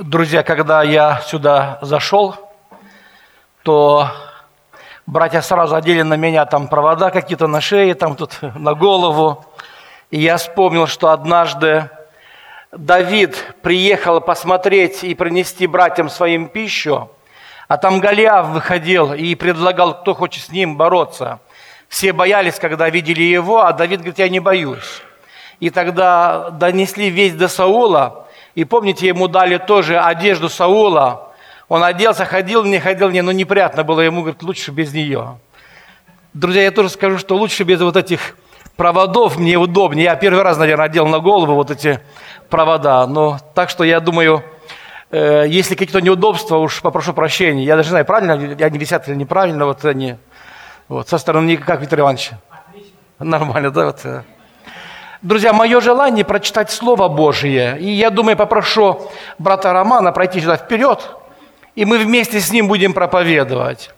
Друзья, когда я сюда зашел, то братья сразу одели на меня там провода какие-то на шее, там тут на голову. И я вспомнил, что однажды Давид приехал посмотреть и принести братьям своим пищу, а там Голиаф выходил и предлагал, кто хочет с ним бороться. Все боялись, когда видели его, а Давид говорит, я не боюсь. И тогда донесли весть до Саула, и помните, ему дали тоже одежду Саула. Он оделся, ходил, не ходил, не, но неприятно было ему, говорит, лучше без нее. Друзья, я тоже скажу, что лучше без вот этих проводов мне удобнее. Я первый раз, наверное, одел на голову вот эти провода. Но так что я думаю, э, если какие-то неудобства, уж попрошу прощения. Я даже знаю, правильно они висят или неправильно, вот они. Вот, со стороны, как Виктор Иванович? Отлично. Нормально, да? Вот. Друзья, мое желание прочитать Слово Божие. И я думаю, попрошу брата Романа пройти сюда вперед, и мы вместе с ним будем проповедовать.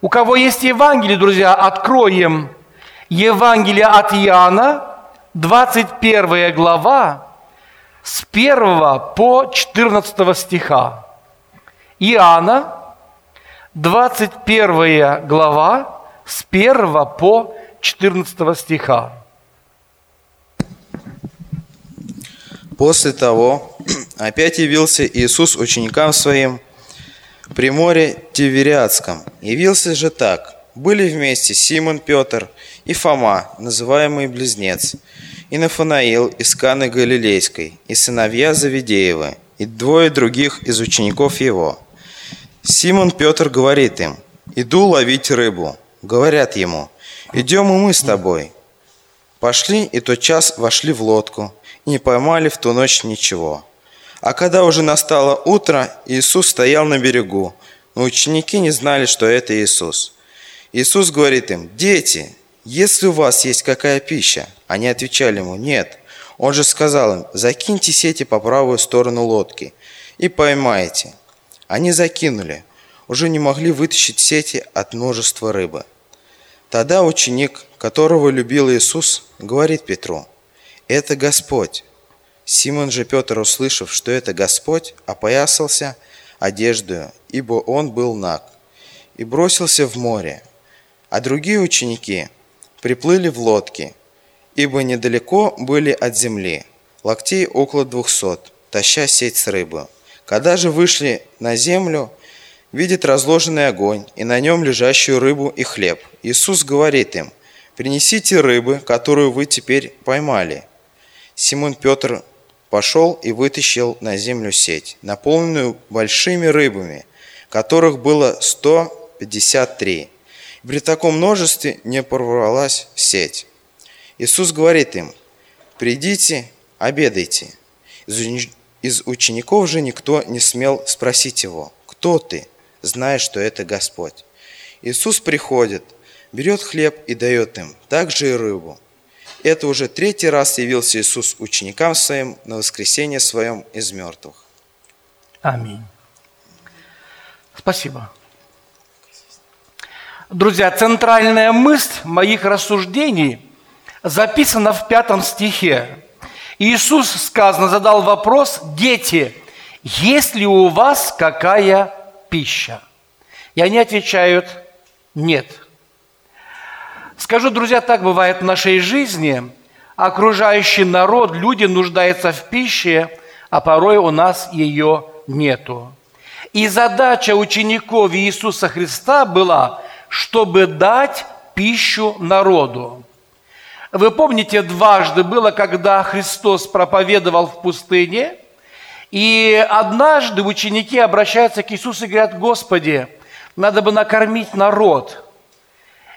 У кого есть Евангелие, друзья, откроем Евангелие от Иоанна, 21 глава, с 1 по 14 стиха. Иоанна, 21 глава, с 1 по 14 стиха. После того опять явился Иисус ученикам своим при море Тивериадском. Явился же так. Были вместе Симон Петр и Фома, называемый Близнец, и Нафанаил из Каны Галилейской, и сыновья Завидеевы, и двое других из учеников его. Симон Петр говорит им, «Иду ловить рыбу». Говорят ему, «Идем и мы с тобой». Пошли, и тот час вошли в лодку, не поймали в ту ночь ничего. А когда уже настало утро, Иисус стоял на берегу, но ученики не знали, что это Иисус. Иисус говорит им, «Дети, если у вас есть какая пища?» Они отвечали ему, «Нет». Он же сказал им, «Закиньте сети по правую сторону лодки и поймайте». Они закинули, уже не могли вытащить сети от множества рыбы. Тогда ученик, которого любил Иисус, говорит Петру, это Господь. Симон же Петр, услышав, что это Господь, опоясался одеждою, ибо он был наг, и бросился в море. А другие ученики приплыли в лодки, ибо недалеко были от земли, локтей около двухсот, таща сеть с рыбы. Когда же вышли на землю, видят разложенный огонь и на нем лежащую рыбу и хлеб. Иисус говорит им, «Принесите рыбы, которую вы теперь поймали». Симон Петр пошел и вытащил на землю сеть, наполненную большими рыбами, которых было 153. При таком множестве не порвалась сеть. Иисус говорит им, «Придите, обедайте». Из учеников же никто не смел спросить его, «Кто ты?» зная, что это Господь. Иисус приходит, берет хлеб и дает им, также и рыбу. Это уже третий раз явился Иисус ученикам своим на воскресенье своем из мертвых. Аминь. Спасибо. Друзья, центральная мысль моих рассуждений записана в пятом стихе. Иисус, сказано, задал вопрос, дети, есть ли у вас какая пища? И они отвечают, нет. Скажу, друзья, так бывает в нашей жизни. Окружающий народ, люди нуждаются в пище, а порой у нас ее нету. И задача учеников Иисуса Христа была, чтобы дать пищу народу. Вы помните, дважды было, когда Христос проповедовал в пустыне, и однажды ученики обращаются к Иисусу и говорят, Господи, надо бы накормить народ –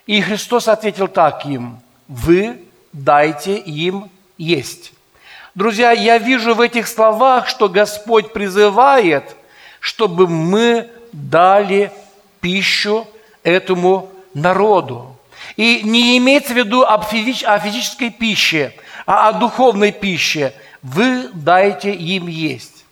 и Христос ответил так им, вы дайте им есть. Друзья, я вижу в этих словах, что Господь призывает, чтобы мы дали пищу этому народу. И не имеется в виду о физической пище, а о духовной пище. Вы дайте им есть.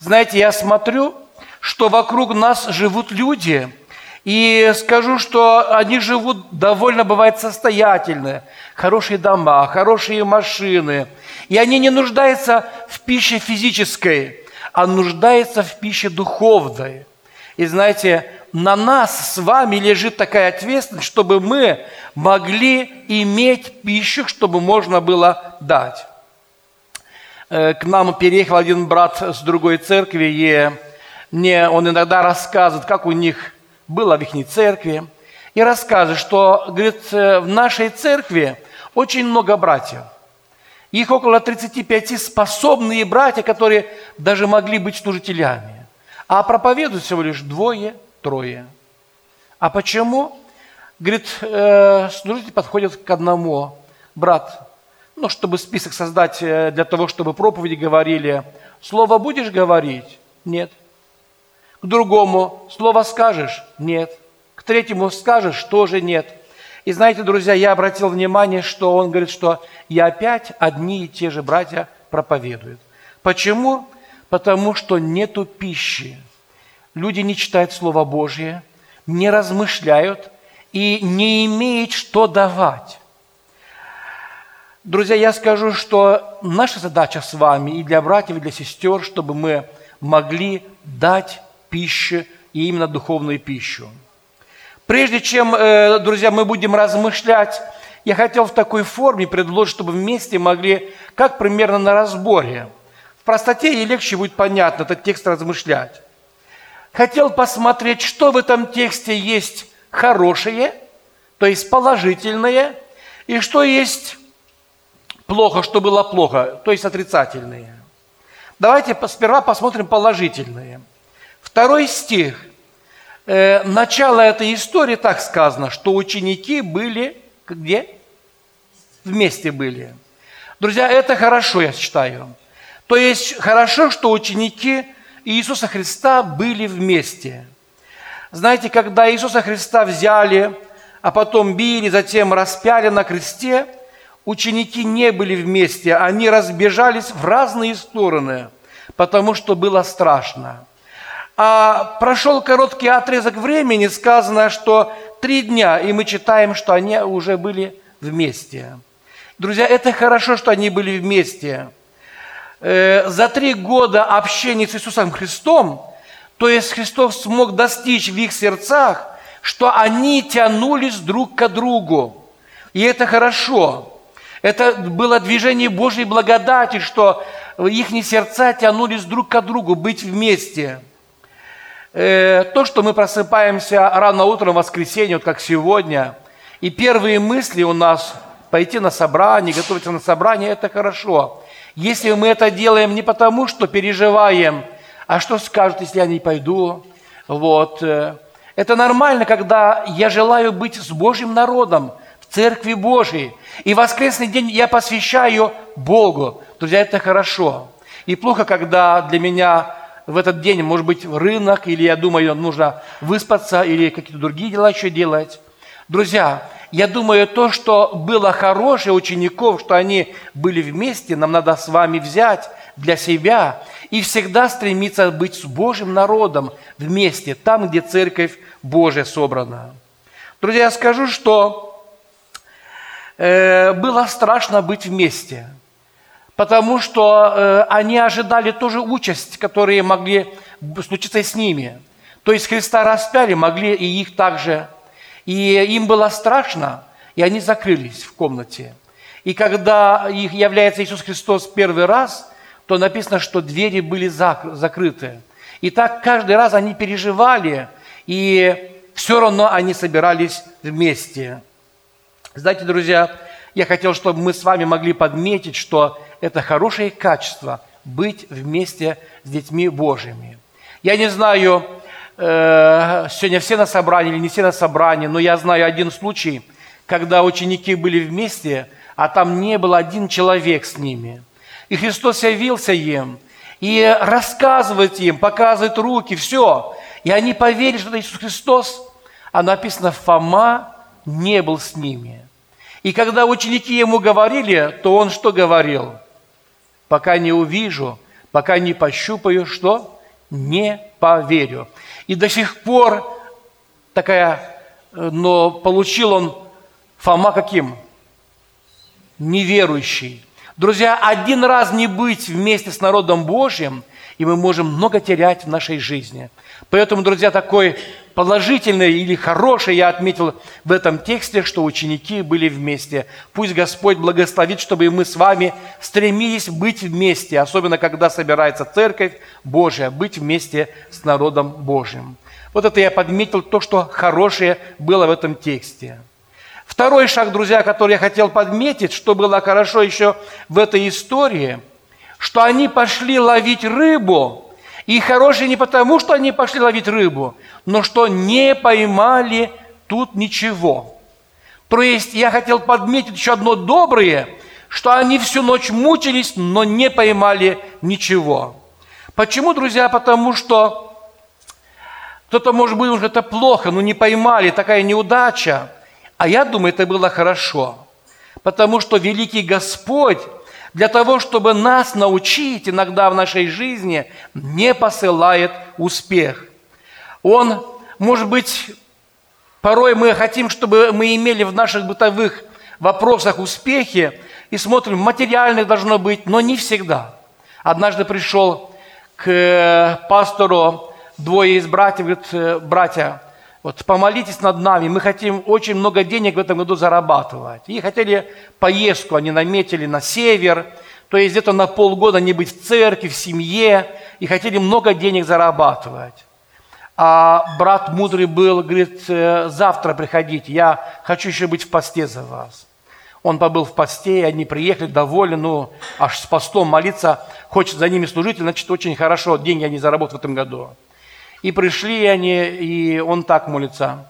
Знаете, я смотрю, что вокруг нас живут люди – и скажу, что они живут довольно, бывает, состоятельно. Хорошие дома, хорошие машины. И они не нуждаются в пище физической. а нуждается в пище духовной. И знаете, на нас с вами лежит такая ответственность, чтобы мы могли иметь пищу, чтобы можно было дать. Э, к нам переехал один брат с другой церкви, и мне он иногда рассказывает, как у них было в их церкви. И рассказывает, что, говорит, э, в нашей церкви очень много братьев. Их около 35 способные братья, которые даже могли быть служителями. А проповедуют всего лишь двое, трое. А почему? Говорит, э, служители подходят к одному. Брат, ну, чтобы список создать э, для того, чтобы проповеди говорили. Слово будешь говорить? Нет. К другому слово скажешь? Нет. К третьему скажешь? Тоже нет. И знаете, друзья, я обратил внимание, что он говорит, что и опять одни и те же братья проповедуют. Почему? Потому что нету пищи. Люди не читают Слово Божье, не размышляют и не имеют что давать. Друзья, я скажу, что наша задача с вами и для братьев, и для сестер, чтобы мы могли дать пищу, и именно духовную пищу. Прежде чем, э, друзья, мы будем размышлять, я хотел в такой форме предложить, чтобы вместе могли, как примерно на разборе. В простоте и легче будет понятно этот текст размышлять. Хотел посмотреть, что в этом тексте есть хорошее, то есть положительное, и что есть плохо, что было плохо, то есть отрицательные. Давайте сперва посмотрим положительные. Второй стих. Э, начало этой истории так сказано, что ученики были где? Вместе были. Друзья, это хорошо, я считаю. То есть хорошо, что ученики Иисуса Христа были вместе. Знаете, когда Иисуса Христа взяли, а потом били, затем распяли на кресте – ученики не были вместе, они разбежались в разные стороны, потому что было страшно. А прошел короткий отрезок времени, сказано, что три дня, и мы читаем, что они уже были вместе. Друзья, это хорошо, что они были вместе. Э, за три года общения с Иисусом Христом, то есть Христос смог достичь в их сердцах, что они тянулись друг к другу. И это хорошо. Это было движение Божьей благодати, что их сердца тянулись друг к другу, быть вместе. Э, то, что мы просыпаемся рано утром в воскресенье, вот как сегодня, и первые мысли у нас пойти на собрание, готовиться на собрание, это хорошо. Если мы это делаем не потому, что переживаем, а что скажут, если я не пойду, вот. Э, это нормально, когда я желаю быть с Божьим народом, в Церкви Божьей, и воскресный день я посвящаю Богу. Друзья, это хорошо. И плохо, когда для меня в этот день может быть рынок, или я думаю, нужно выспаться, или какие-то другие дела еще делать. Друзья, я думаю, то, что было хорошее учеников, что они были вместе, нам надо с вами взять для себя и всегда стремиться быть с Божьим народом вместе, там, где Церковь Божия собрана. Друзья, я скажу, что Э, было страшно быть вместе, потому что э, они ожидали тоже участь, которые могли случиться с ними. То есть Христа распяли, могли и их также. И им было страшно, и они закрылись в комнате. И когда их является Иисус Христос первый раз, то написано, что двери были закрыты. И так каждый раз они переживали, и все равно они собирались вместе. Знаете, друзья, я хотел, чтобы мы с вами могли подметить, что это хорошее качество быть вместе с детьми Божьими. Я не знаю, э, сегодня все на собрании или не все на собрании, но я знаю один случай, когда ученики были вместе, а там не был один человек с ними. И Христос явился им и рассказывает им, показывает руки, все. И они поверили, что это Иисус Христос. А написано, Фома не был с ними. И когда ученики ему говорили, то он что говорил? Пока не увижу, пока не пощупаю, что? Не поверю. И до сих пор такая, но получил он Фома каким? Неверующий. Друзья, один раз не быть вместе с народом Божьим, и мы можем много терять в нашей жизни. Поэтому, друзья, такой положительный или хороший я отметил в этом тексте, что ученики были вместе. Пусть Господь благословит, чтобы мы с вами стремились быть вместе, особенно когда собирается Церковь Божия, быть вместе с народом Божьим. Вот это я подметил, то, что хорошее было в этом тексте. Второй шаг, друзья, который я хотел подметить, что было хорошо еще в этой истории, что они пошли ловить рыбу, и хорошие не потому, что они пошли ловить рыбу, но что не поймали тут ничего. То есть я хотел подметить еще одно доброе, что они всю ночь мучились, но не поймали ничего. Почему, друзья? Потому что кто-то, может быть, уже это плохо, но не поймали, такая неудача. А я думаю, это было хорошо. Потому что великий Господь для того, чтобы нас научить иногда в нашей жизни, не посылает успех. Он, может быть, порой мы хотим, чтобы мы имели в наших бытовых вопросах успехи, и смотрим, материальных должно быть, но не всегда. Однажды пришел к э, пастору двое из братьев, говорит, «Э, братья, вот помолитесь над нами, мы хотим очень много денег в этом году зарабатывать. И хотели поездку, они наметили на север, то есть где-то на полгода не быть в церкви, в семье, и хотели много денег зарабатывать. А брат мудрый был, говорит, «Э, завтра приходите, я хочу еще быть в посте за вас. Он побыл в посте, и они приехали довольны, ну, аж с постом молиться, хочет за ними служить, значит, очень хорошо, деньги они заработают в этом году. И пришли они, и он так молится.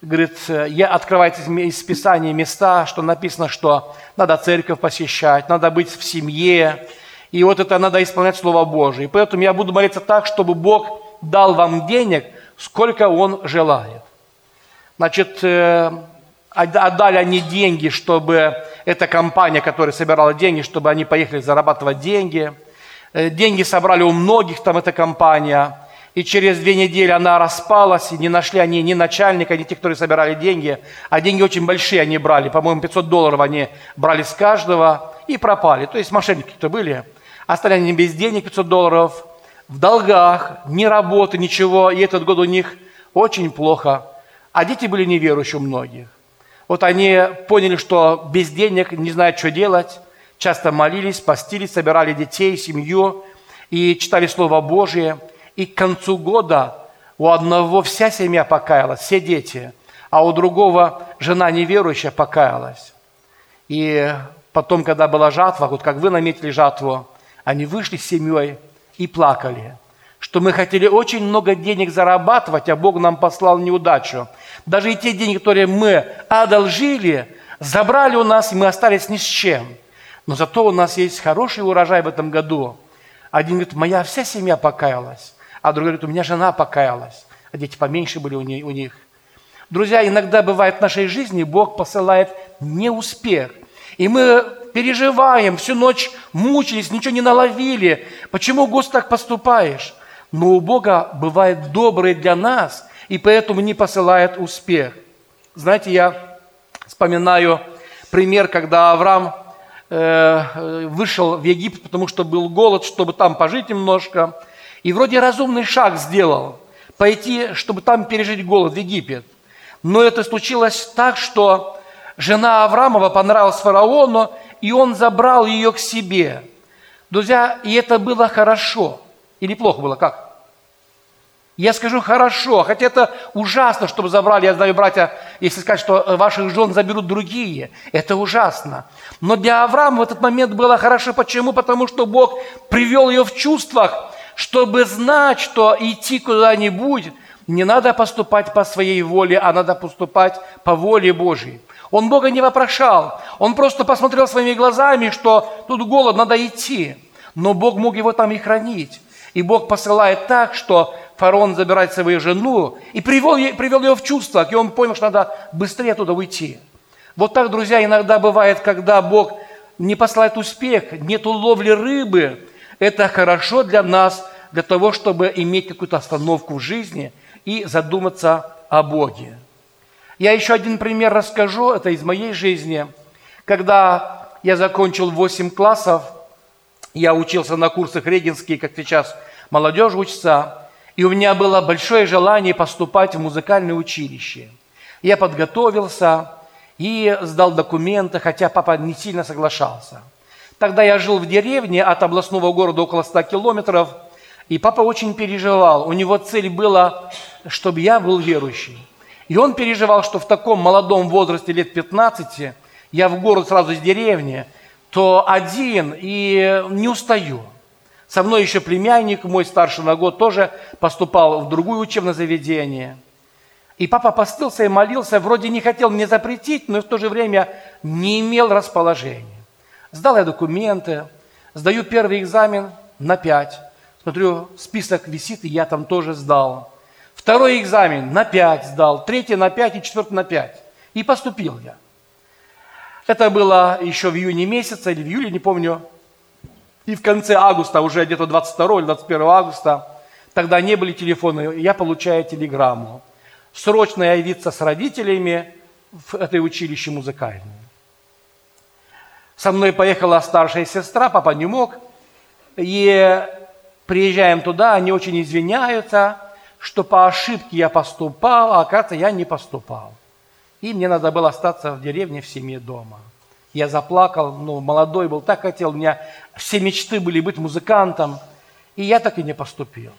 Говорит, я открывайте из Писания места, что написано, что надо церковь посещать, надо быть в семье, и вот это надо исполнять Слово Божие. И поэтому я буду молиться так, чтобы Бог дал вам денег, сколько Он желает. Значит, э, отдали они деньги, чтобы эта компания, которая собирала деньги, чтобы они поехали зарабатывать деньги. Э, деньги собрали у многих, там эта компания – и через две недели она распалась, и не нашли они ни начальника, ни тех, которые собирали деньги, а деньги очень большие они брали, по-моему, 500 долларов они брали с каждого и пропали. То есть мошенники кто были. Остались они без денег 500 долларов, в долгах, ни работы, ничего, и этот год у них очень плохо. А дети были неверующие у многих. Вот они поняли, что без денег не знают, что делать, часто молились, постились, собирали детей, семью и читали Слово Божие – и к концу года у одного вся семья покаялась, все дети, а у другого жена неверующая покаялась. И потом, когда была жатва, вот как вы наметили жатву, они вышли с семьей и плакали, что мы хотели очень много денег зарабатывать, а Бог нам послал неудачу. Даже и те деньги, которые мы одолжили, забрали у нас, и мы остались ни с чем. Но зато у нас есть хороший урожай в этом году. Один говорит, моя вся семья покаялась а другой говорит, у меня жена покаялась, а дети поменьше были у них. Друзья, иногда бывает в нашей жизни, Бог посылает неуспех. И мы переживаем, всю ночь мучились, ничего не наловили. Почему, Господь, так поступаешь? Но у Бога бывает доброе для нас, и поэтому не посылает успех. Знаете, я вспоминаю пример, когда Авраам э, вышел в Египет, потому что был голод, чтобы там пожить немножко – и вроде разумный шаг сделал, пойти, чтобы там пережить голод в Египет. Но это случилось так, что жена Авраамова понравилась фараону, и он забрал ее к себе. Друзья, и это было хорошо. Или плохо было, как? Я скажу хорошо, хотя это ужасно, чтобы забрали, я знаю, братья, если сказать, что ваших жен заберут другие, это ужасно. Но для Авраама в этот момент было хорошо. Почему? Потому что Бог привел ее в чувствах, чтобы знать, что идти куда-нибудь, не надо поступать по своей воле, а надо поступать по воле Божьей. Он Бога не вопрошал, он просто посмотрел своими глазами, что тут голод, надо идти. Но Бог мог его там и хранить. И Бог посылает так, что фараон забирает свою жену и привел, привел ее в чувство, и он понял, что надо быстрее оттуда уйти. Вот так, друзья, иногда бывает, когда Бог не посылает успех, нет ловли рыбы, это хорошо для нас, для того, чтобы иметь какую-то остановку в жизни и задуматься о Боге. Я еще один пример расскажу, это из моей жизни, когда я закончил 8 классов, я учился на курсах регенские, как сейчас молодежь учится, и у меня было большое желание поступать в музыкальное училище. Я подготовился и сдал документы, хотя папа не сильно соглашался. Тогда я жил в деревне от областного города около 100 километров, и папа очень переживал. У него цель была, чтобы я был верующий. И он переживал, что в таком молодом возрасте, лет 15, я в город сразу из деревни, то один и не устаю. Со мной еще племянник, мой старший на год, тоже поступал в другое учебное заведение. И папа постился и молился, вроде не хотел мне запретить, но в то же время не имел расположения. Сдал я документы, сдаю первый экзамен на пять. Смотрю, список висит, и я там тоже сдал. Второй экзамен на пять сдал, третий на пять и четвертый на пять. И поступил я. Это было еще в июне месяце или в июле, не помню. И в конце августа, уже где-то 22 или 21 августа, тогда не были телефоны, я получаю телеграмму. Срочно явиться с родителями в это училище музыкальное. Со мной поехала старшая сестра, папа не мог. И приезжаем туда, они очень извиняются, что по ошибке я поступал, а оказывается, я не поступал. И мне надо было остаться в деревне, в семье дома. Я заплакал, ну, молодой был, так хотел, у меня все мечты были быть музыкантом, и я так и не поступил.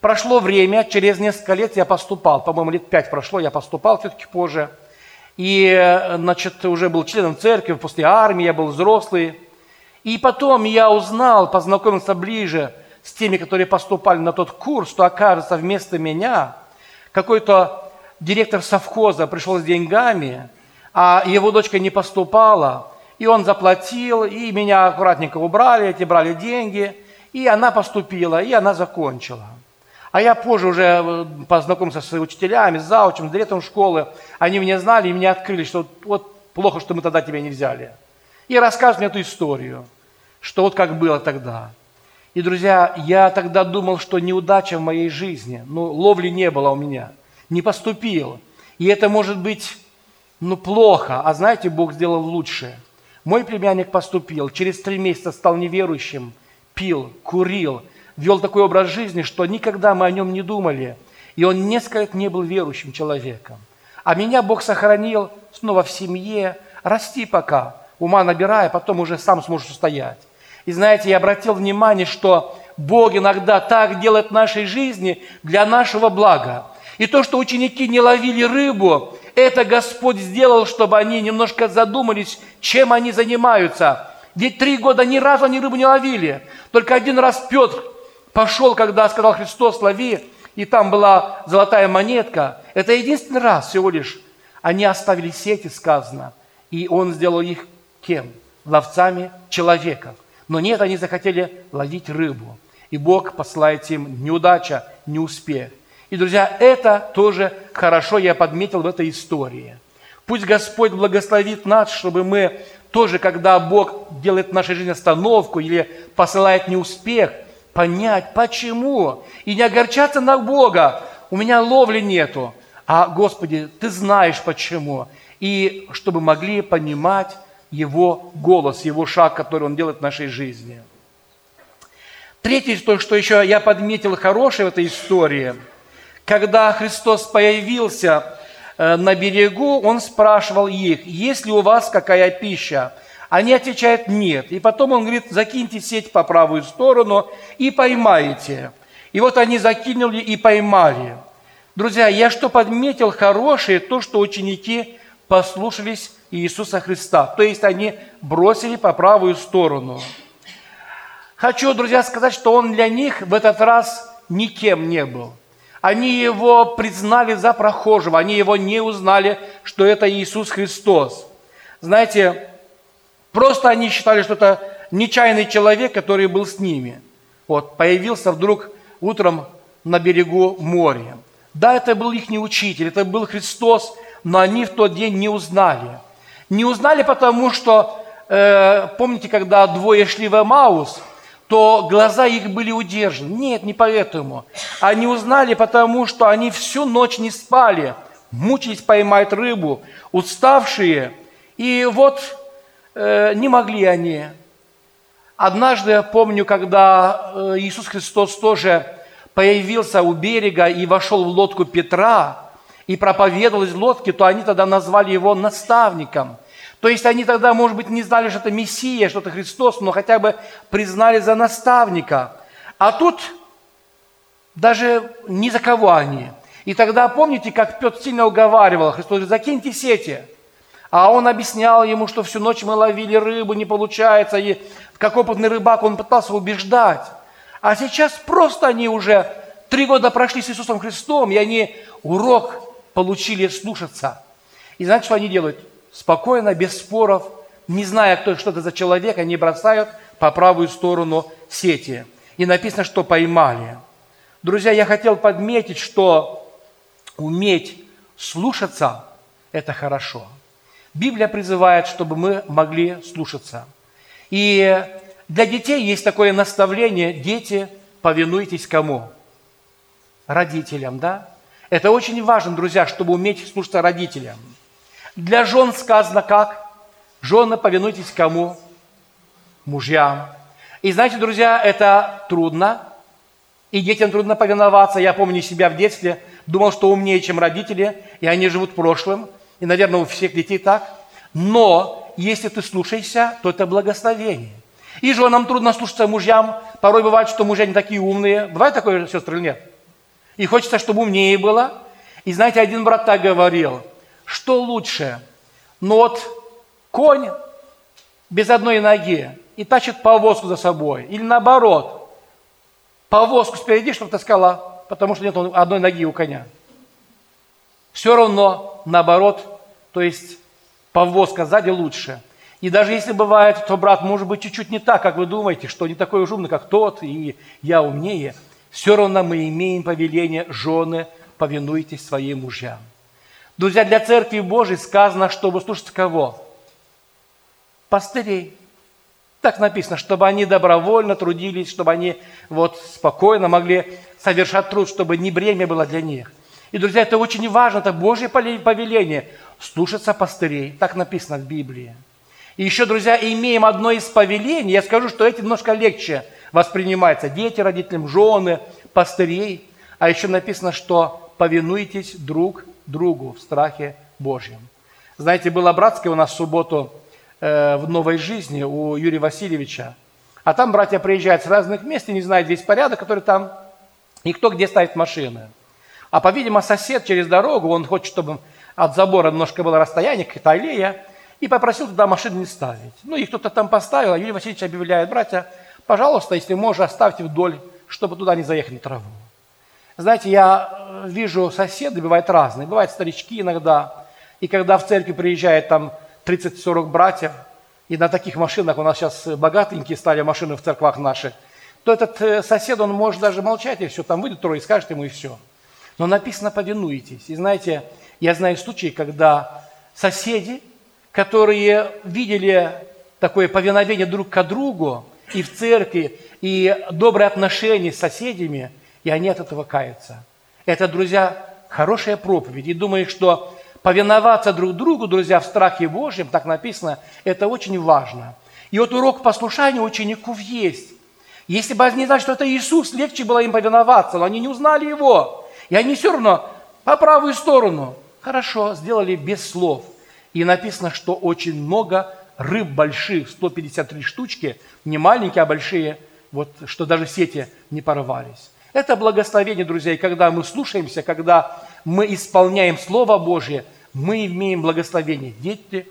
Прошло время, через несколько лет я поступал, по-моему, лет пять прошло, я поступал все-таки позже. И, значит, уже был членом церкви, после армии я был взрослый. И потом я узнал, познакомился ближе с теми, которые поступали на тот курс, что, окажется, вместо меня какой-то директор совхоза пришел с деньгами, а его дочка не поступала, и он заплатил, и меня аккуратненько убрали, эти брали деньги, и она поступила, и она закончила. А я позже уже э, познакомился с учителями, с заучем, с директором школы. Они меня знали и меня открыли, что вот плохо, что мы тогда тебя не взяли. И рассказывают мне эту историю, что вот как было тогда. И, друзья, я тогда думал, что неудача в моей жизни, ну, ловли не было у меня – не поступил. И это может быть, ну, плохо, а знаете, Бог сделал лучше. Мой племянник поступил, через три месяца стал неверующим, пил, курил, вел такой образ жизни, что никогда мы о нем не думали. И он несколько лет не был верующим человеком. А меня Бог сохранил снова в семье, расти пока, ума набирая, потом уже сам сможешь устоять. И знаете, я обратил внимание, что Бог иногда так делает в нашей жизни для нашего блага. И то, что ученики не ловили рыбу, это Господь сделал, чтобы они немножко задумались, чем они занимаются. Ведь три года ни разу они рыбу не ловили. Только один раз Петр пошел, когда сказал Христос, лови, и там была золотая монетка. Это единственный раз всего лишь. Они оставили сети, сказано, и он сделал их кем? Ловцами человеков. Но нет, они захотели ловить рыбу. И Бог посылает им неудача, неуспех. И, друзья, это тоже хорошо я подметил в этой истории. Пусть Господь благословит нас, чтобы мы тоже, когда Бог делает в нашей жизни остановку или посылает неуспех, понять, почему, и не огорчаться на Бога. У меня ловли нету, а, Господи, Ты знаешь почему. И чтобы могли понимать Его голос, Его шаг, который Он делает в нашей жизни. Третье, то, что еще я подметил хорошее в этой истории – когда Христос появился э, на берегу, Он спрашивал их, есть ли у вас какая пища? Они отвечают нет. И потом Он говорит, закиньте сеть по правую сторону и поймаете. И вот они закинули и поймали. Друзья, я что подметил хорошее, то, что ученики послушались Иисуса Христа. То есть они бросили по правую сторону. Хочу, друзья, сказать, что Он для них в этот раз никем не был – они его признали за прохожего, они его не узнали, что это Иисус Христос. Знаете, просто они считали, что это нечаянный человек, который был с ними. Вот, появился вдруг утром на берегу моря. Да, это был их не учитель, это был Христос, но они в тот день не узнали. Не узнали потому, что, э, помните, когда двое шли в Эмаус – то глаза их были удержаны. Нет, не поэтому. Они узнали, потому что они всю ночь не спали, мучились поймать рыбу, уставшие. И вот э, не могли они. Однажды, помню, когда э, Иисус Христос тоже появился у берега и вошел в лодку Петра и проповедовал из лодки, то они тогда назвали его наставником. То есть они тогда, может быть, не знали, что это Мессия, что это Христос, но хотя бы признали за наставника. А тут даже ни за кого они. И тогда помните, как Петр сильно уговаривал, Христос закиньте сети. А он объяснял ему, что всю ночь мы ловили рыбу, не получается. И как опытный рыбак он пытался убеждать. А сейчас просто они уже три года прошли с Иисусом Христом, и они урок получили слушаться. И знаете, что они делают? Спокойно, без споров, не зная, кто что это за человек, они бросают по правую сторону сети. И написано, что поймали. Друзья, я хотел подметить, что уметь слушаться – это хорошо. Библия призывает, чтобы мы могли слушаться. И для детей есть такое наставление, дети, повинуйтесь кому? Родителям, да? Это очень важно, друзья, чтобы уметь слушаться родителям. Для жен сказано как? Жены, повинуйтесь кому? Мужьям. И знаете, друзья, это трудно, и детям трудно повиноваться. Я помню себя в детстве, думал, что умнее, чем родители, и они живут прошлым. И, наверное, у всех детей так. Но если ты слушаешься, то это благословение. И женам трудно слушаться мужьям. Порой бывает, что мужья не такие умные. Бывает такое, сестры, или нет? И хочется, чтобы умнее было. И знаете, один брат так говорил, что лучше? Ну вот конь без одной ноги и тащит повозку за собой. Или наоборот, повозку спереди, чтобы таскала, потому что нет одной ноги у коня. Все равно, наоборот, то есть повозка сзади лучше. И даже если бывает, то брат может быть чуть-чуть не так, как вы думаете, что не такой уж умный, как тот, и я умнее, все равно мы имеем повеление жены, повинуйтесь своим мужьям. Друзья, для Церкви Божией сказано, чтобы слушать кого? Пастырей. Так написано, чтобы они добровольно трудились, чтобы они вот спокойно могли совершать труд, чтобы не бремя было для них. И, друзья, это очень важно, это Божье повеление – слушаться пастырей. Так написано в Библии. И еще, друзья, имеем одно из повелений. Я скажу, что эти немножко легче воспринимаются. Дети, родителям, жены, пастырей. А еще написано, что повинуйтесь друг другу в страхе Божьем. Знаете, была братская у нас в субботу э, в новой жизни у Юрия Васильевича. А там братья приезжают с разных мест и не знают весь порядок, который там, и кто где ставит машины. А, по-видимому, сосед через дорогу, он хочет, чтобы от забора немножко было расстояние, какая-то аллея, и попросил туда машины не ставить. Ну, и кто-то там поставил, а Юрий Васильевич объявляет, братья, пожалуйста, если можно, оставьте вдоль, чтобы туда не заехали траву. Знаете, я э, вижу соседы, бывают разные, бывают старички иногда, и когда в церкви приезжает там 30-40 братьев, и на таких машинах, у нас сейчас богатенькие стали машины в церквах наши, то этот э, сосед, он может даже молчать, и все, там выйдет трое и скажет ему, и все. Но написано «повинуйтесь». И знаете, я знаю случаи, когда соседи, которые видели такое повиновение друг к другу и в церкви, и добрые отношения с соседями, и они от этого каются. Это, друзья, хорошая проповедь. И думаю, что повиноваться друг другу, друзья, в страхе Божьем, так написано, это очень важно. И вот урок послушания учеников есть. Если бы они знали, что это Иисус, легче было им повиноваться, но они не узнали Его. И они все равно по правую сторону. Хорошо, сделали без слов – и написано, что очень много рыб больших, 153 штучки, не маленькие, а большие, вот, что даже сети не порвались. Это благословение, друзья, и когда мы слушаемся, когда мы исполняем Слово Божье, мы имеем благословение. Дети,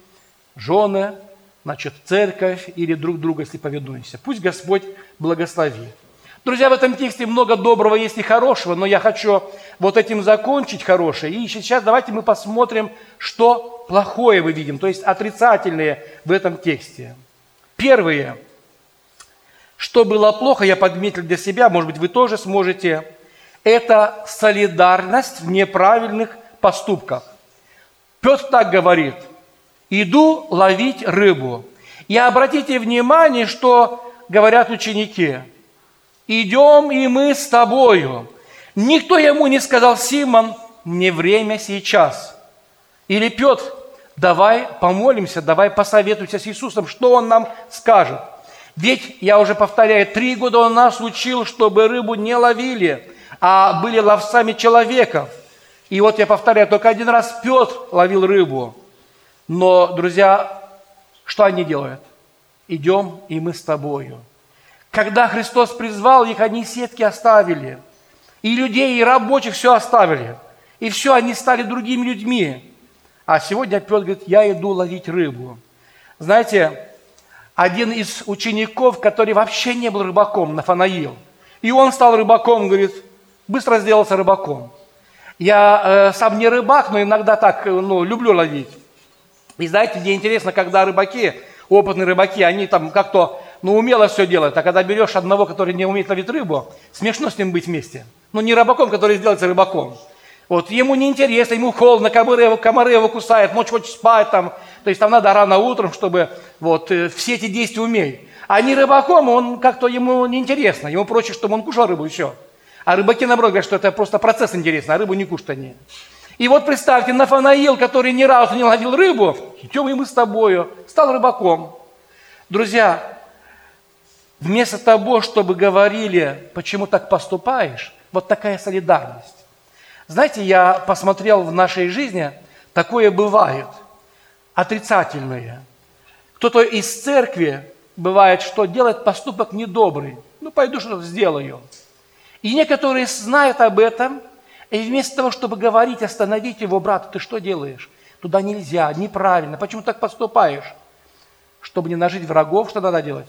жены, значит, церковь или друг друга, если повинуемся. Пусть Господь благословит. Друзья, в этом тексте много доброго есть и хорошего, но я хочу вот этим закончить хорошее. И сейчас давайте мы посмотрим, что плохое мы видим, то есть отрицательные в этом тексте. Первое, что было плохо, я подметил для себя, может быть, вы тоже сможете, это солидарность в неправильных поступках. Петр так говорит, иду ловить рыбу. И обратите внимание, что говорят ученики – идем и мы с тобою. Никто ему не сказал, Симон, не время сейчас. Или Петр, давай помолимся, давай посоветуемся с Иисусом, что Он нам скажет. Ведь, я уже повторяю, три года Он нас учил, чтобы рыбу не ловили, а были ловцами человеков. И вот я повторяю, только один раз Петр ловил рыбу. Но, друзья, что они делают? Идем, и мы с тобою. Когда Христос призвал их, они сетки оставили. И людей, и рабочих все оставили. И все, они стали другими людьми. А сегодня Петр говорит, я иду ловить рыбу. Знаете, один из учеников, который вообще не был рыбаком, Нафанаил, и он стал рыбаком, говорит, быстро сделался рыбаком. Я э, сам не рыбак, но иногда так, ну, люблю ловить. И знаете, где интересно, когда рыбаки, опытные рыбаки, они там как-то, ну, умело все делают. А когда берешь одного, который не умеет ловить рыбу, смешно с ним быть вместе. Ну, не рыбаком, который сделается рыбаком. Вот, ему неинтересно, ему холодно, комары его, комары его кусают, ночь хочет спать там. То есть там надо рано утром, чтобы вот э, все эти действия уметь. А не рыбаком, он как-то ему неинтересно. Ему проще, чтобы он кушал рыбу и все. А рыбаки, наоборот, говорят, что это просто процесс интересный, а рыбу не кушать они. И вот представьте, Нафанаил, который ни разу не ловил рыбу, идем и мы с тобою, стал рыбаком. Друзья, вместо того, чтобы говорили, почему так поступаешь, вот такая солидарность. Знаете, я посмотрел в нашей жизни, такое бывает, отрицательное. Кто-то из церкви, бывает, что делает поступок недобрый. Ну, пойду что-то сделаю. И некоторые знают об этом, и вместо того, чтобы говорить, остановить его, брат, ты что делаешь? Туда нельзя, неправильно. Почему так поступаешь? Чтобы не нажить врагов, что надо делать?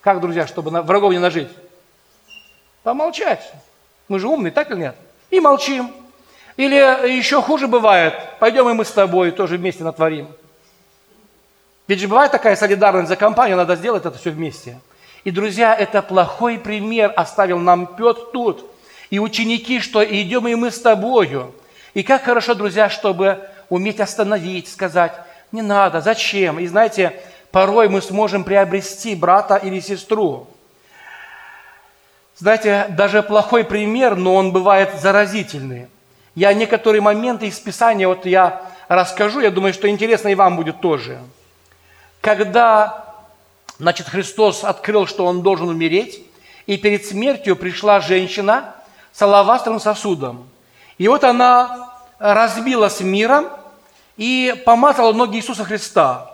Как, друзья, чтобы врагов не нажить? Помолчать. Мы же умные, так или нет? И молчим. Или еще хуже бывает, пойдем и мы с тобой тоже вместе натворим. Ведь же бывает такая солидарность за компанию, надо сделать это все вместе. И, друзья, это плохой пример оставил нам Петр тут. И ученики, что идем и мы с тобою. И как хорошо, друзья, чтобы уметь остановить, сказать, не надо, зачем? И знаете, порой мы сможем приобрести брата или сестру. Знаете, даже плохой пример, но он бывает заразительный. Я некоторые моменты из Писания, вот я расскажу, я думаю, что интересно и вам будет тоже. Когда, значит, Христос открыл, что Он должен умереть, и перед смертью пришла женщина с алавастровым сосудом. И вот она разбила с миром и помазала ноги Иисуса Христа.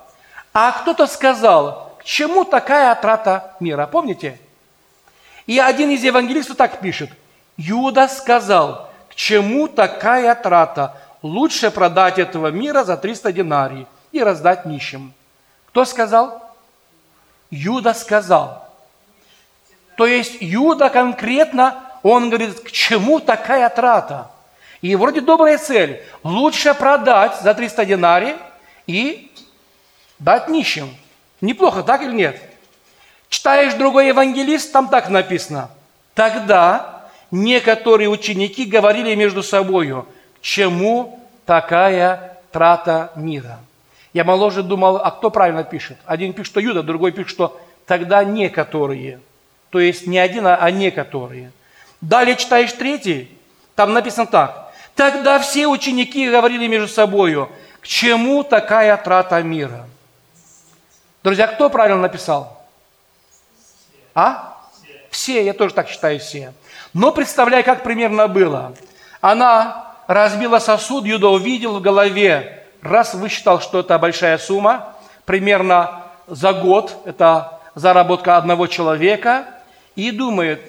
А кто-то сказал, к чему такая отрата мира? Помните? И один из евангелистов так пишет. Юда сказал, к чему такая трата? Лучше продать этого мира за 300 динарий и раздать нищим. Кто сказал? Юда сказал. То есть Юда конкретно, он говорит, к чему такая трата? И вроде добрая цель. Лучше продать за 300 динарий и дать нищим. Неплохо, так или нет? Читаешь другой евангелист, там так написано. Тогда некоторые ученики говорили между собою, чему такая трата мира. Я моложе думал, а кто правильно пишет? Один пишет, что Юда, другой пишет, что тогда некоторые. То есть не один, а некоторые. Далее читаешь третий, там написано так. Тогда все ученики говорили между собою, к чему такая трата мира? Друзья, кто правильно написал? А? Все, я тоже так считаю, все. Но представляй, как примерно было. Она разбила сосуд, Юда увидел в голове, раз высчитал, что это большая сумма, примерно за год, это заработка одного человека, и думает,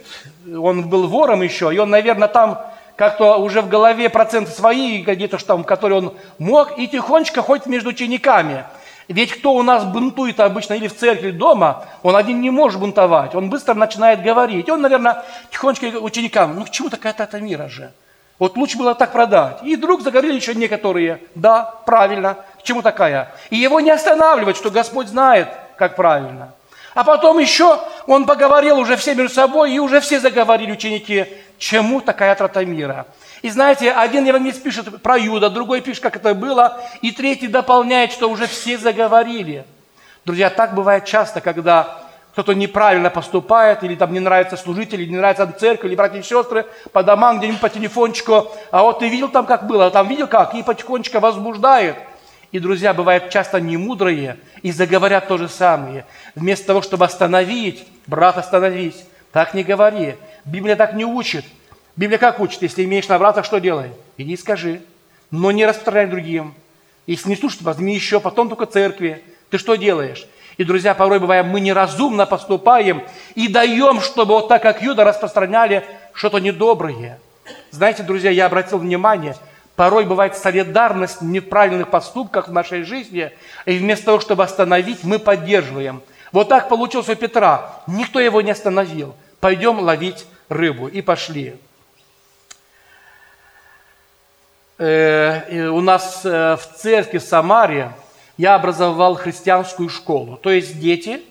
он был вором еще, и он, наверное, там как-то уже в голове проценты свои, где-то там, которые он мог, и тихонечко ходит между учениками – ведь кто у нас бунтует обычно или в церкви, дома, он один не может бунтовать. Он быстро начинает говорить. Он, наверное, тихонечко ученикам, ну к чему такая тата мира же? Вот лучше было так продать. И вдруг заговорили еще некоторые. Да, правильно. К чему такая? И его не останавливать, что Господь знает, как правильно. А потом еще он поговорил уже все между собой, и уже все заговорили ученики, чему такая трата мира. И знаете, один евангелист пишет про Юда, другой пишет, как это было, и третий дополняет, что уже все заговорили. Друзья, так бывает часто, когда кто-то неправильно поступает, или там не нравится служитель, или не нравится церковь, или братья и сестры по домам, где-нибудь по телефончику. А вот ты видел там, как было, а там видел как, и потихонечку возбуждает. И, друзья, бывают часто немудрые и заговорят то же самое. Вместо того, чтобы остановить, брат, остановись, так не говори. Библия так не учит. Библия как учит? Если имеешь на брата, что делай? Иди и скажи. Но не распространяй другим. Если не слушать, возьми еще, потом только церкви. Ты что делаешь? И, друзья, порой бывает, мы неразумно поступаем и даем, чтобы вот так, как Юда, распространяли что-то недоброе. Знаете, друзья, я обратил внимание, порой бывает солидарность в неправильных поступках в нашей жизни, и вместо того, чтобы остановить, мы поддерживаем. Вот так получилось у Петра. Никто его не остановил. Пойдем ловить рыбу. И пошли. Э, у нас э, в церкви в Самаре я образовал христианскую школу. То есть дети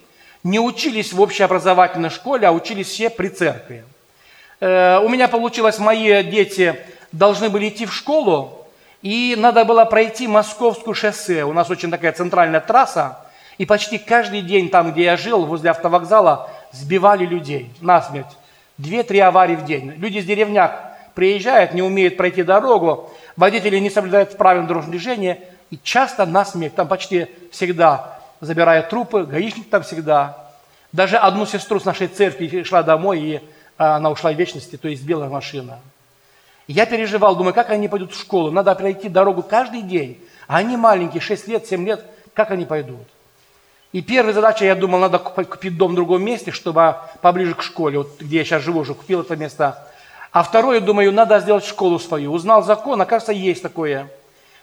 не учились в общеобразовательной школе, а учились все при церкви. Э, у меня получилось, мои дети должны были идти в школу, и надо было пройти Московскую шоссе. У нас очень такая центральная трасса, и почти каждый день там, где я жил, возле автовокзала, сбивали людей насмерть. Две-три аварии в день. Люди из деревняк приезжают, не умеют пройти дорогу, водители не соблюдают правила дорожного движения, и часто насмерть, там почти всегда забирают трупы, гаишник там всегда. Даже одну сестру с нашей церкви шла домой, и а, она ушла в вечности, то есть белая машина. Я переживал, думаю, как они пойдут в школу, надо пройти дорогу каждый день. А они маленькие, 6 лет, 7 лет, как они пойдут? И первая задача, я думал, надо купить дом в другом месте, чтобы поближе к школе, вот где я сейчас живу, уже купил это место. А второе, думаю, надо сделать школу свою. Узнал закон, оказывается, есть такое.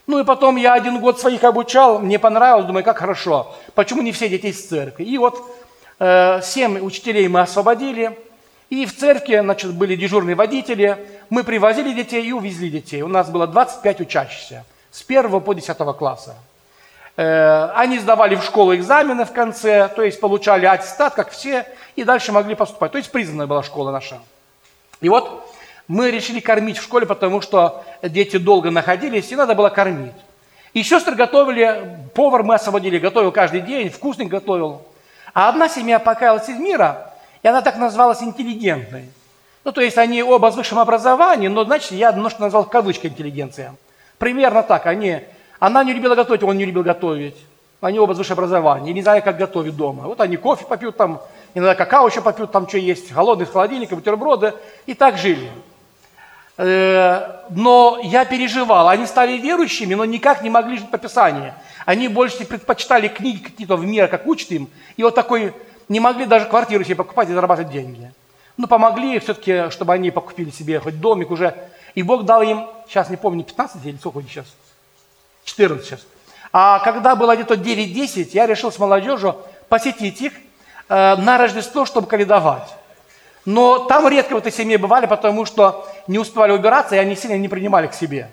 Ну и потом я один год своих обучал, мне понравилось, думаю, как хорошо. Почему не все дети из церкви? И вот э, семь учителей мы освободили, и в церкви, значит, были дежурные водители, мы привозили детей и увезли детей. У нас было 25 учащихся с 1 по 10 класса. Э, они сдавали в школу экзамены в конце, то есть получали аттестат, как все, и дальше могли поступать. То есть признанная была школа наша. И вот мы решили кормить в школе, потому что дети долго находились, и надо было кормить. И сестры готовили, повар мы освободили, готовил каждый день, вкусный готовил. А одна семья покаялась из мира, и она так называлась интеллигентной. Ну, то есть они оба с высшим образованием, но, значит, я немножко назвал кавычка интеллигенция. Примерно так. Они, она не любила готовить, он не любил готовить. Они оба с высшим образованием, не знаю, как готовить дома. Вот они кофе попьют там, иногда какао еще попьют, там что есть, голодный с холодильника, бутерброды, и так жили. Э, но я переживал. Они стали верующими, но никак не могли жить по Писанию. Они больше предпочитали книги какие-то в мире, как учат им. И вот такой, не могли даже квартиру себе покупать и зарабатывать деньги. Ну, помогли все-таки, чтобы они покупили себе хоть домик уже. И Бог дал им, сейчас не помню, 15 или сколько сейчас? 14 сейчас. А когда было где-то 9-10, я решил с молодежью посетить их э, на Рождество, чтобы каледовать. Но там редко в этой семье бывали, потому что не успевали убираться, и они сильно не принимали к себе.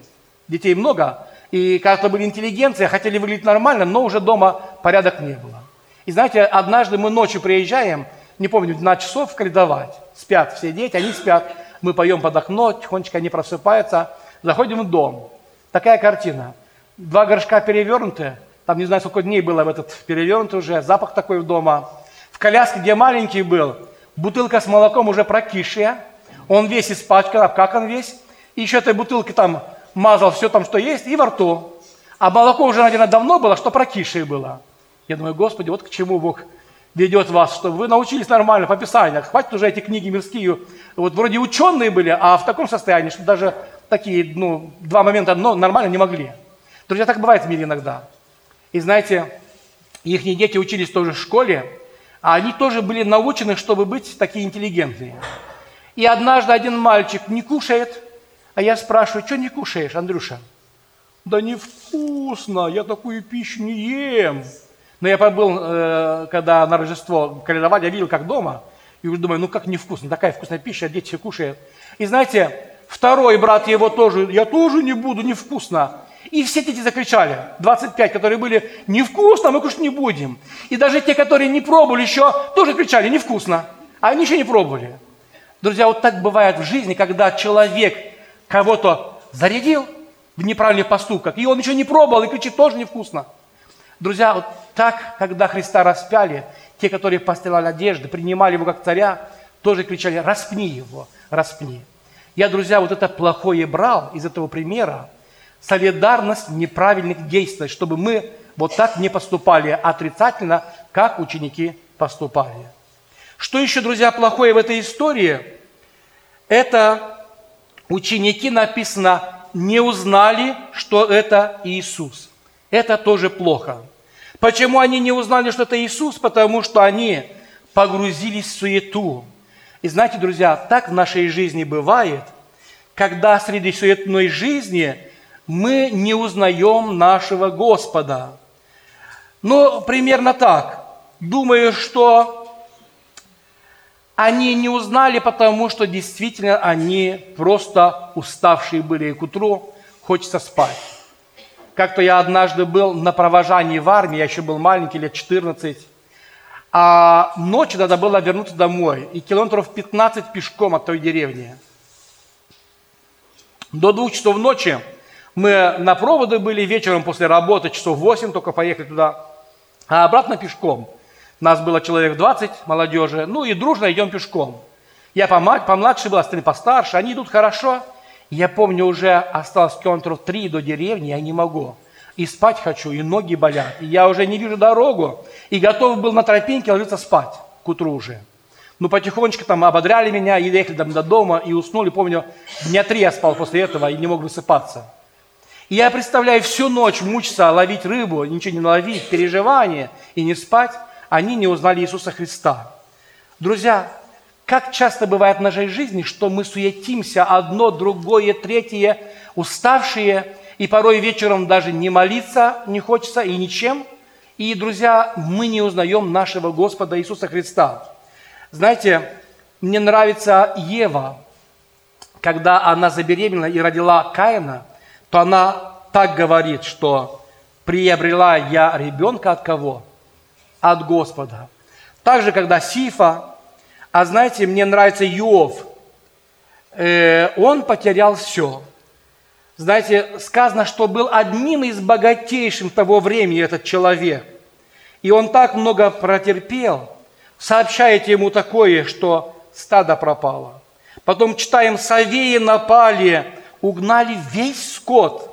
Детей много, и как-то были интеллигенции, хотели выглядеть нормально, но уже дома порядок не было. И знаете, однажды мы ночью приезжаем, не помню, на часов каледовать. Спят все дети, они спят. Мы поем под окно, тихонечко они просыпаются. Заходим в дом. Такая картина. Два горшка перевернуты. Там не знаю, сколько дней было в этот перевернутый уже. Запах такой в дома. В коляске, где маленький был, бутылка с молоком уже прокисшая, он весь испачкан, а как он весь? И еще этой бутылки там мазал все там, что есть, и во рту. А молоко уже, наверное, давно было, что прокисшее было. Я думаю, Господи, вот к чему Бог ведет вас, чтобы вы научились нормально по Писанию. Хватит уже эти книги мирские. Вот вроде ученые были, а в таком состоянии, что даже такие, ну, два момента но нормально не могли. Друзья, так бывает в мире иногда. И знаете, их дети учились тоже в школе, а они тоже были научены, чтобы быть такие интеллигентные. И однажды один мальчик не кушает, а я спрашиваю, что не кушаешь, Андрюша? Да невкусно, я такую пищу не ем. Но я побыл, э, когда на Рождество каледовали, я видел, как дома, и уже думаю, ну как невкусно, такая вкусная пища, дети все кушают. И знаете, второй брат его тоже, я тоже не буду, невкусно. И все дети закричали, 25, которые были, невкусно, мы кушать не будем. И даже те, которые не пробовали еще, тоже кричали, невкусно. А они еще не пробовали. Друзья, вот так бывает в жизни, когда человек кого-то зарядил в неправильных поступках, и он еще не пробовал, и кричит, тоже невкусно. Друзья, вот Так, когда Христа распяли, те, которые постирали одежды, принимали его как царя, тоже кричали, распни его, распни. Я, друзья, вот это плохое брал из этого примера, солидарность неправильных действий, чтобы мы вот так не поступали отрицательно, как ученики поступали. Что еще, друзья, плохое в этой истории? Это ученики, написано, не узнали, что это Иисус. Это тоже плохо. Почему они не узнали, что это Иисус? Потому что они погрузились в суету. И знаете, друзья, так в нашей жизни бывает, когда среди суетной жизни мы не узнаем нашего Господа. Ну, примерно так. Думаю, что они не узнали, потому что действительно они просто уставшие были и к утру хочется спать. Как-то я однажды был на провожании в армии, я еще был маленький, лет 14, а ночью надо было вернуться домой, и километров 15 пешком от той деревни. До двух часов ночи мы на проводы были вечером после работы, часов 8 только поехали туда, а обратно пешком – нас было человек 20 молодежи, ну и дружно идем пешком. Я помладше был, остальные постарше, они идут хорошо. Я помню, уже осталось километров три до деревни, я не могу. И спать хочу, и ноги болят, и я уже не вижу дорогу, и готов был на тропинке ложиться спать к утру уже. Ну, потихонечку там ободряли меня, и доехали там до дома, и уснули. Помню, дня три я спал после этого и не мог высыпаться. И я представляю всю ночь мучиться, ловить рыбу, ничего не наловить, переживания и не спать они не узнали Иисуса Христа. Друзья, как часто бывает в нашей жизни, что мы суетимся одно, другое, третье, уставшие, и порой вечером даже не молиться не хочется и ничем. И, друзья, мы не узнаем нашего Господа Иисуса Христа. Знаете, мне нравится Ева, когда она забеременела и родила Каина, то она так говорит, что приобрела я ребенка от кого? от Господа. Также, когда Сифа, а знаете, мне нравится Иов, э, он потерял все. Знаете, сказано, что был одним из богатейших того времени этот человек. И он так много протерпел. Сообщаете ему такое, что стадо пропало. Потом читаем, Савеи напали, угнали весь скот.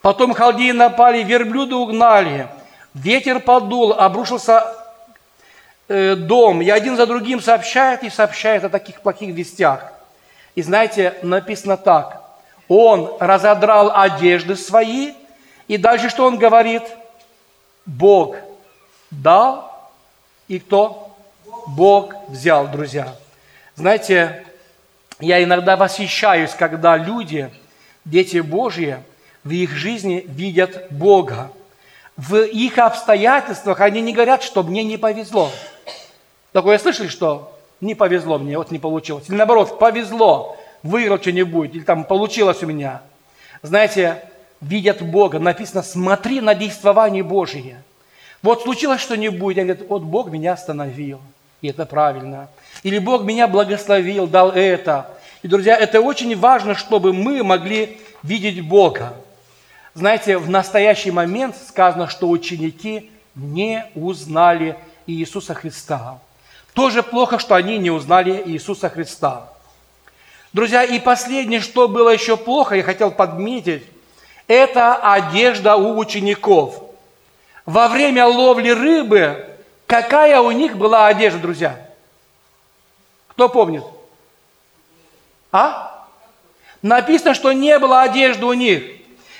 Потом халдеи напали, верблюды угнали – Ветер подул, обрушился э, дом, и один за другим сообщает и сообщает о таких плохих вестях. И знаете, написано так. Он разодрал одежды свои, и дальше что он говорит? Бог дал, и кто? Бог взял, друзья. Знаете, я иногда восхищаюсь, когда люди, дети Божьи, в их жизни видят Бога в их обстоятельствах они не говорят, что мне не повезло. Такое слышали, что не повезло мне, вот не получилось. Или наоборот, повезло, выиграл что-нибудь, или там получилось у меня. Знаете, видят Бога, написано, смотри на действование Божие. Вот случилось что-нибудь, они говорят, вот Бог меня остановил, и это правильно. Или Бог меня благословил, дал это. И, друзья, это очень важно, чтобы мы могли видеть Бога. Знаете, в настоящий момент сказано, что ученики не узнали Иисуса Христа. Тоже плохо, что они не узнали Иисуса Христа. Друзья, и последнее, что было еще плохо, я хотел подметить, это одежда у учеников. Во время ловли рыбы, какая у них была одежда, друзья? Кто помнит? А? Написано, что не было одежды у них.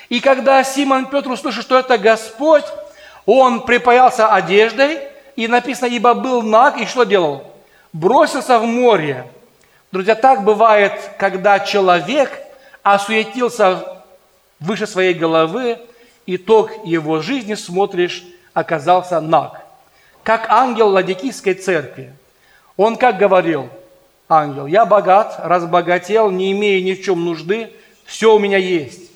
И когда Симон Петр услышал, что это Господь, он припаялся одеждой, и написано, ибо был наг, и что делал? Бросился в море. Друзья, так бывает, когда человек осуетился выше своей головы, итог его жизни, смотришь, оказался наг. Как ангел Ладикийской церкви. Он как говорил, ангел, я богат, разбогател, не имея ни в чем нужды, все у меня есть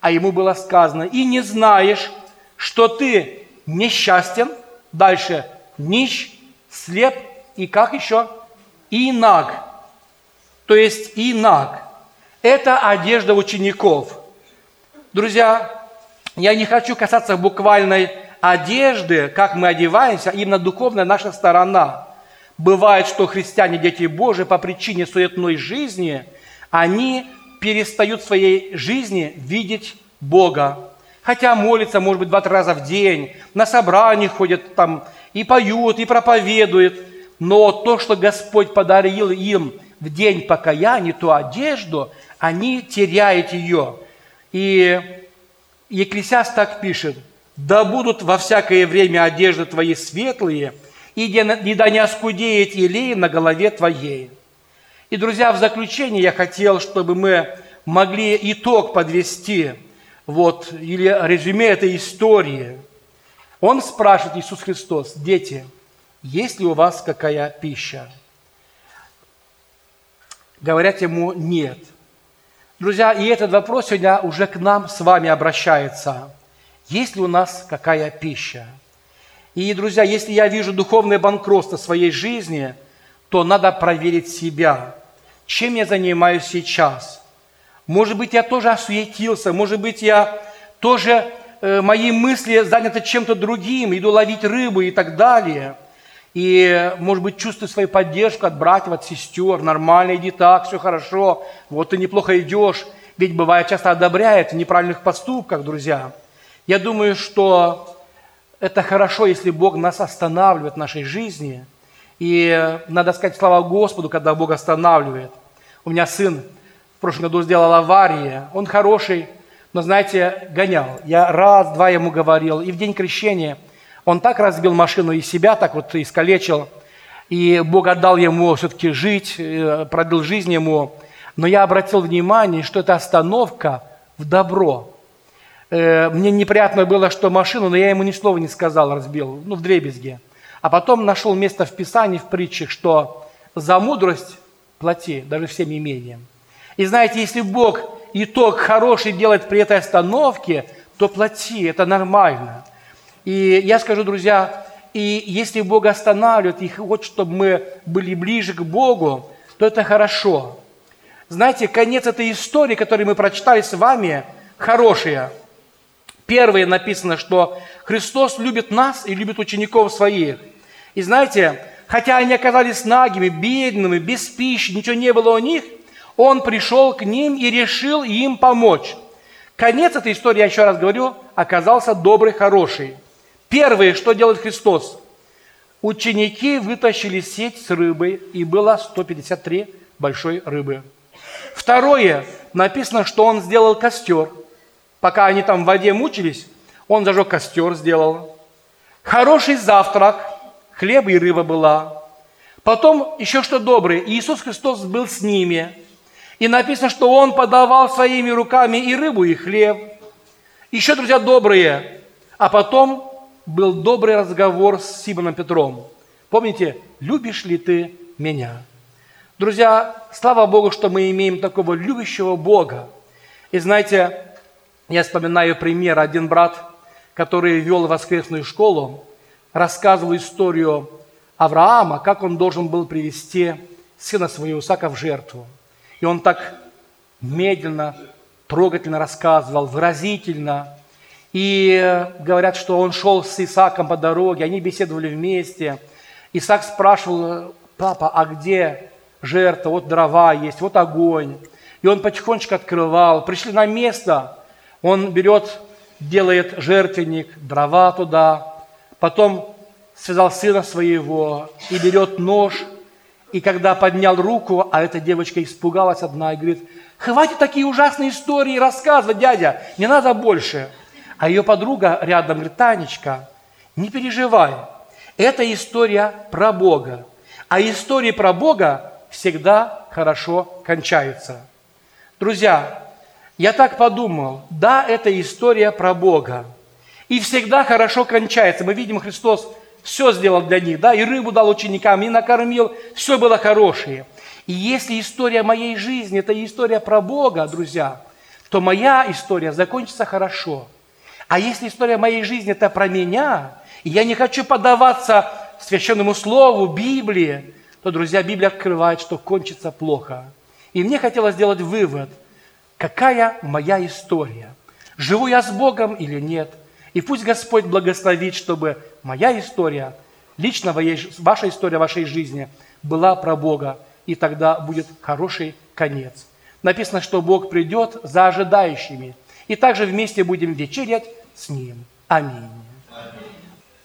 а ему было сказано, и не знаешь, что ты несчастен, дальше нищ, слеп и как еще? И наг. То есть и наг. Это одежда учеников. Друзья, я не хочу касаться буквальной одежды, как мы одеваемся, именно духовная наша сторона. Бывает, что христиане, дети Божии, по причине суетной жизни, они перестают в своей жизни видеть Бога. Хотя молятся, может быть, два-три раза в день, на собрания ходят там, и поют, и проповедуют. Но то, что Господь подарил им в день покаяния, ту одежду, они теряют ее. И Екклесиаст так пишет, «Да будут во всякое время одежды твои светлые, и да не оскудеет елей на голове твоей». И, друзья, в заключение я хотел, чтобы мы могли итог подвести, вот, или резюме этой истории. Он спрашивает, Иисус Христос, дети, есть ли у вас какая пища? Говорят ему, нет. Друзья, и этот вопрос сегодня уже к нам с вами обращается. Есть ли у нас какая пища? И, друзья, если я вижу духовное банкротство своей жизни, то надо проверить себя. Чем я занимаюсь сейчас? Может быть, я тоже осуетился, может быть, я тоже, э, мои мысли заняты чем-то другим, иду ловить рыбу и так далее. И, может быть, чувствую свою поддержку от братьев, от сестер, нормально, иди так, все хорошо, вот ты неплохо идешь. Ведь бывает часто одобряет в неправильных поступках, друзья. Я думаю, что это хорошо, если Бог нас останавливает в нашей жизни. И надо сказать слава Господу, когда Бог останавливает. У меня сын в прошлом году сделал аварию. Он хороший, но, знаете, гонял. Я раз-два ему говорил. И в день крещения он так разбил машину и себя, так вот искалечил. И Бог отдал ему все-таки жить, э, продлил жизнь ему. Но я обратил внимание, что это остановка в добро. Э, мне неприятно было, что машину, но я ему ни слова не сказал, разбил, ну, в дребезге. А потом нашел место в Писании, в притчах, что за мудрость плати, даже всем имением. И знаете, если Бог итог хороший делает при этой остановке, то плати, это нормально. И я скажу, друзья, и если Бог останавливает и хочет, чтобы мы были ближе к Богу, то это хорошо. Знаете, конец этой истории, которую мы прочитали с вами, хорошая. Первое написано, что Христос любит нас и любит учеников своих. И знаете, хотя они оказались нагими, бедными, без пищи, ничего не было у них, Он пришел к ним и решил им помочь. Конец этой истории, я еще раз говорю, оказался добрый, хороший. Первое, что делает Христос. Ученики вытащили сеть с рыбой, и было 153 большой рыбы. Второе, написано, что он сделал костер. Пока они там в воде мучились, он зажег костер, сделал. Хороший завтрак, хлеб и рыба была. Потом еще что доброе, Иисус Христос был с ними. И написано, что Он подавал своими руками и рыбу, и хлеб. Еще, друзья, добрые. А потом был добрый разговор с Симоном Петром. Помните, любишь ли ты меня? Друзья, слава Богу, что мы имеем такого любящего Бога. И знаете, я вспоминаю пример, один брат, который вел воскресную школу, рассказывал историю Авраама, как он должен был привести сына своего Исаака в жертву. И он так медленно, трогательно рассказывал, выразительно. И говорят, что он шел с Исааком по дороге, они беседовали вместе. Исаак спрашивал, папа, а где жертва? Вот дрова есть, вот огонь. И он потихонечку открывал. Пришли на место, он берет, делает жертвенник, дрова туда, потом связал сына своего и берет нож, и когда поднял руку, а эта девочка испугалась одна и говорит, хватит такие ужасные истории рассказывать, дядя, не надо больше. А ее подруга рядом говорит, Танечка, не переживай, это история про Бога. А истории про Бога всегда хорошо кончаются. Друзья, я так подумал, да, это история про Бога. И всегда хорошо кончается. Мы видим, Христос все сделал для них, да, и рыбу дал ученикам, и накормил, все было хорошее. И если история моей жизни – это история про Бога, друзья, то моя история закончится хорошо. А если история моей жизни – это про меня, и я не хочу поддаваться священному слову, Библии, то, друзья, Библия открывает, что кончится плохо. И мне хотелось сделать вывод, какая моя история. Живу я с Богом или нет? И пусть Господь благословит, чтобы моя история, лично ваша история вашей жизни была про Бога, и тогда будет хороший конец. Написано, что Бог придет за ожидающими, и также вместе будем вечерять с Ним. Аминь.